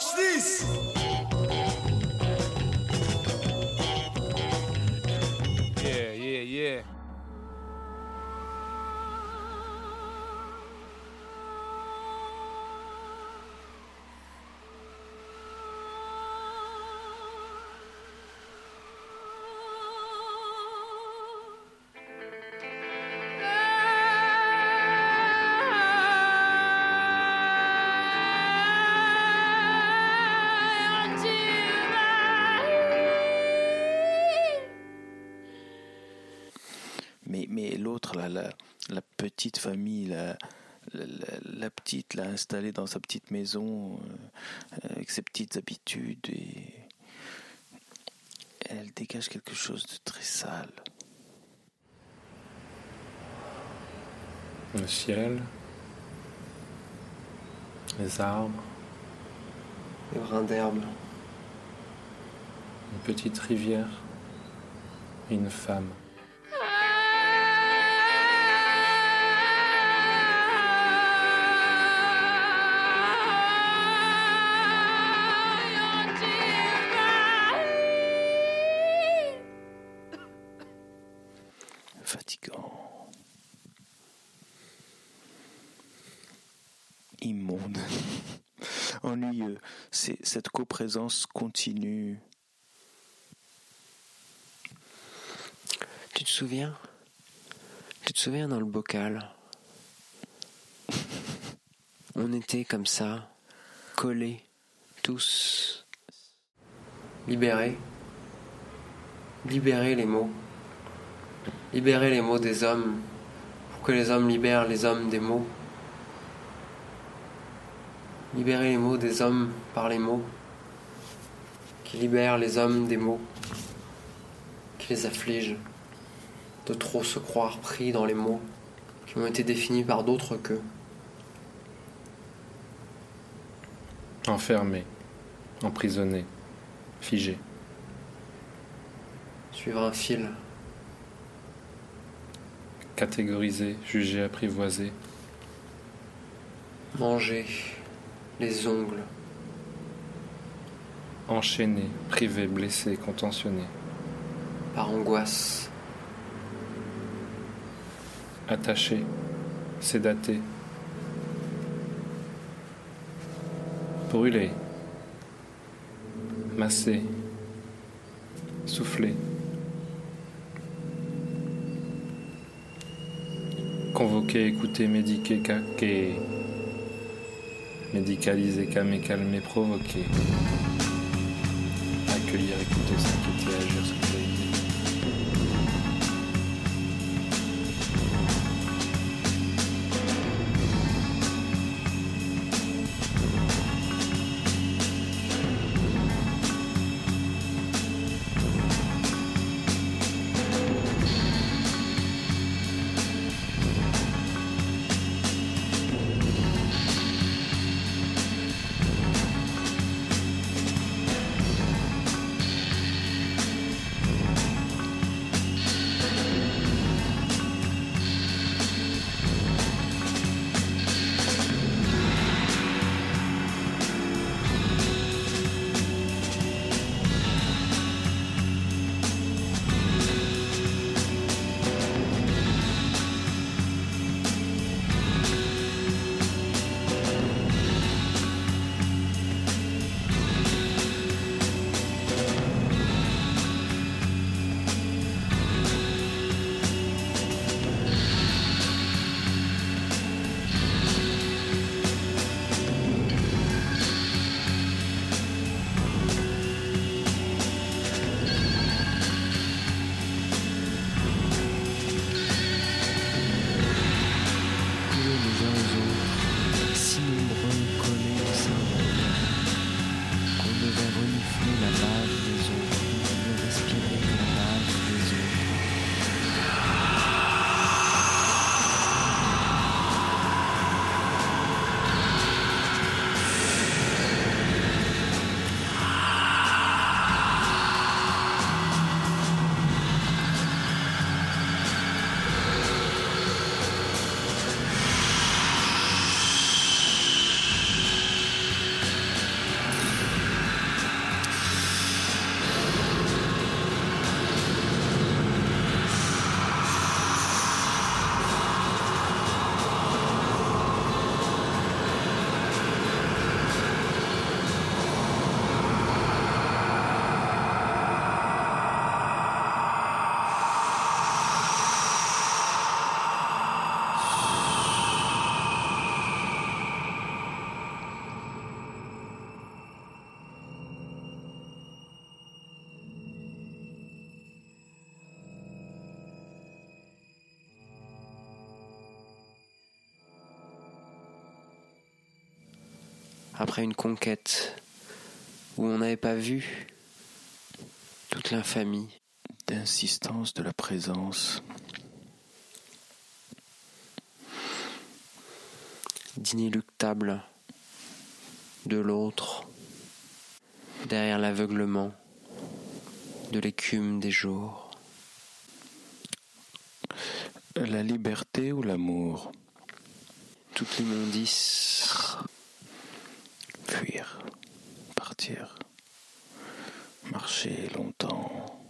Watch this! Petite famille, la, la, la- petite, l'a installée dans sa petite maison, euh, avec ses petites habitudes, et elle dégage quelque chose de très sale. Le ciel, les arbres, Les brins d'herbe, une petite rivière, une femme. Immonde, ennuyeux. C'est cette coprésence continue. Tu te souviens? Tu te souviens dans le bocal? On était comme ça, collés, tous. Libérés. Libérer les mots. Libérer les mots des hommes pour que les hommes libèrent les hommes des mots. Libérer les mots des hommes par les mots qui libèrent les hommes des mots qui les affligent de trop se croire pris dans les mots qui ont été définis par d'autres qu'eux. Enfermé, emprisonné, figé. Suivre un fil, catégorisé, jugé, apprivoisé, manger les ongles, enchaîné, privé, blessé, contentionné, par angoisse, attaché, sédaté, brûlé, massé, soufflé, convoqué, écouté, médiqué, caqué, médicalisé, calmé, calmé, provoqué, accueillir, écouter, s'inquiéter, agir, après une conquête où on n'avait pas vu toute l'infamie d'insistance de la présence, d'inéluctable de l'autre, derrière l'aveuglement de l'écume des jours. la liberté ou l'amour, Toute l'immondice, marcher longtemps,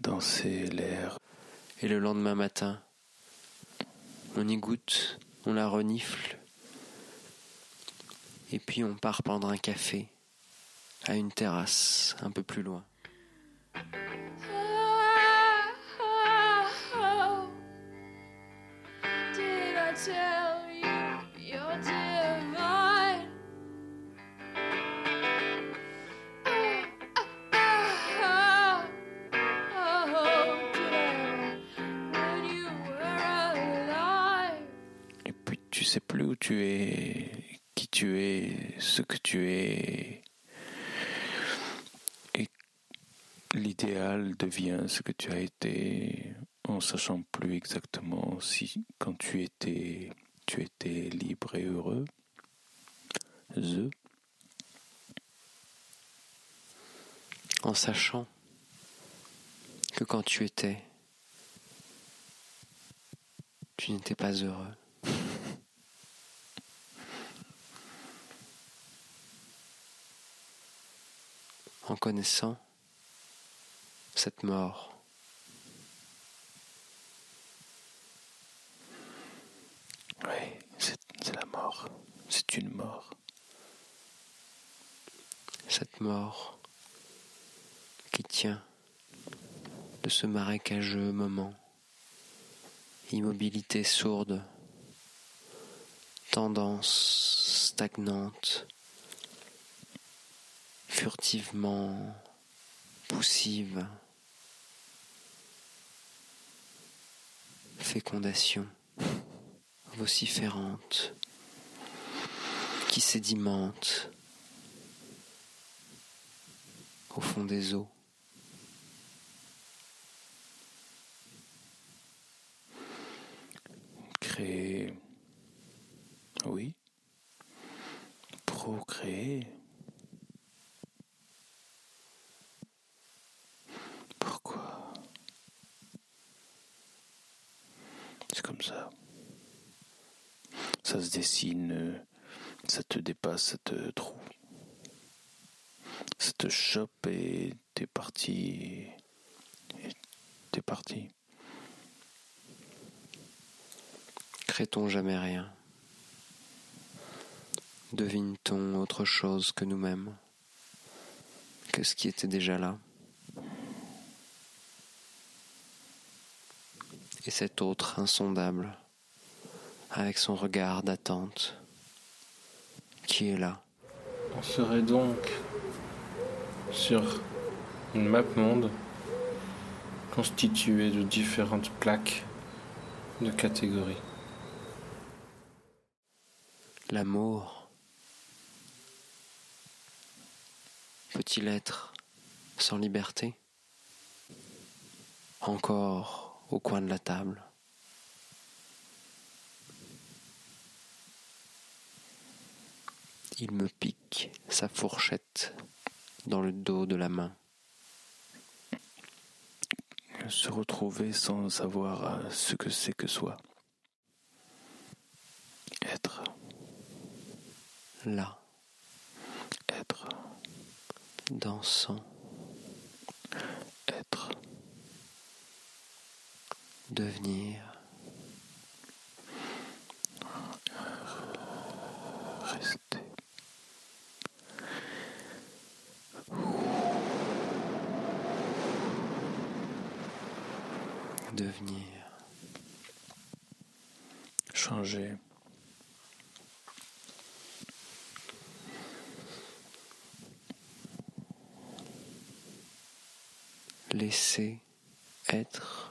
danser l'air, et le lendemain matin, on y goûte, on la renifle, et puis on part prendre un café à une terrasse un peu plus loin. Did I tell sais plus où tu es, qui tu es, ce que tu es. Et l'idéal devient ce que tu as été en sachant plus exactement si quand tu étais tu étais libre et heureux. The. en sachant que quand tu étais, tu n'étais pas heureux. En connaissant cette mort, Oui, c'est c'est la mort. C'est une mort. cette mort qui tient de ce marécageux moment, immobilité sourde, tendance stagnante, furtivement poussive, fécondation vociférante, qui sédimente au fond des eaux. Créer. Oui. Procréer. Comme ça. Ça se dessine, ça te dépasse, ça te trouve. Ça te chope et t'es parti. T'es parti. Crée-t-on jamais rien? Devine-t-on autre chose que nous-mêmes? Que ce qui était déjà là? Et cet autre insondable, avec son regard d'attente, qui est là On serait donc sur une map monde constituée de différentes plaques de catégories. L'amour peut-il être sans liberté? Encore au coin de la table. Il me pique sa fourchette dans le dos de la main. Se retrouver sans savoir euh, ce que c'est que soi. Être, Là, être, dansant, être, devenir, devenir. Changer. laisser être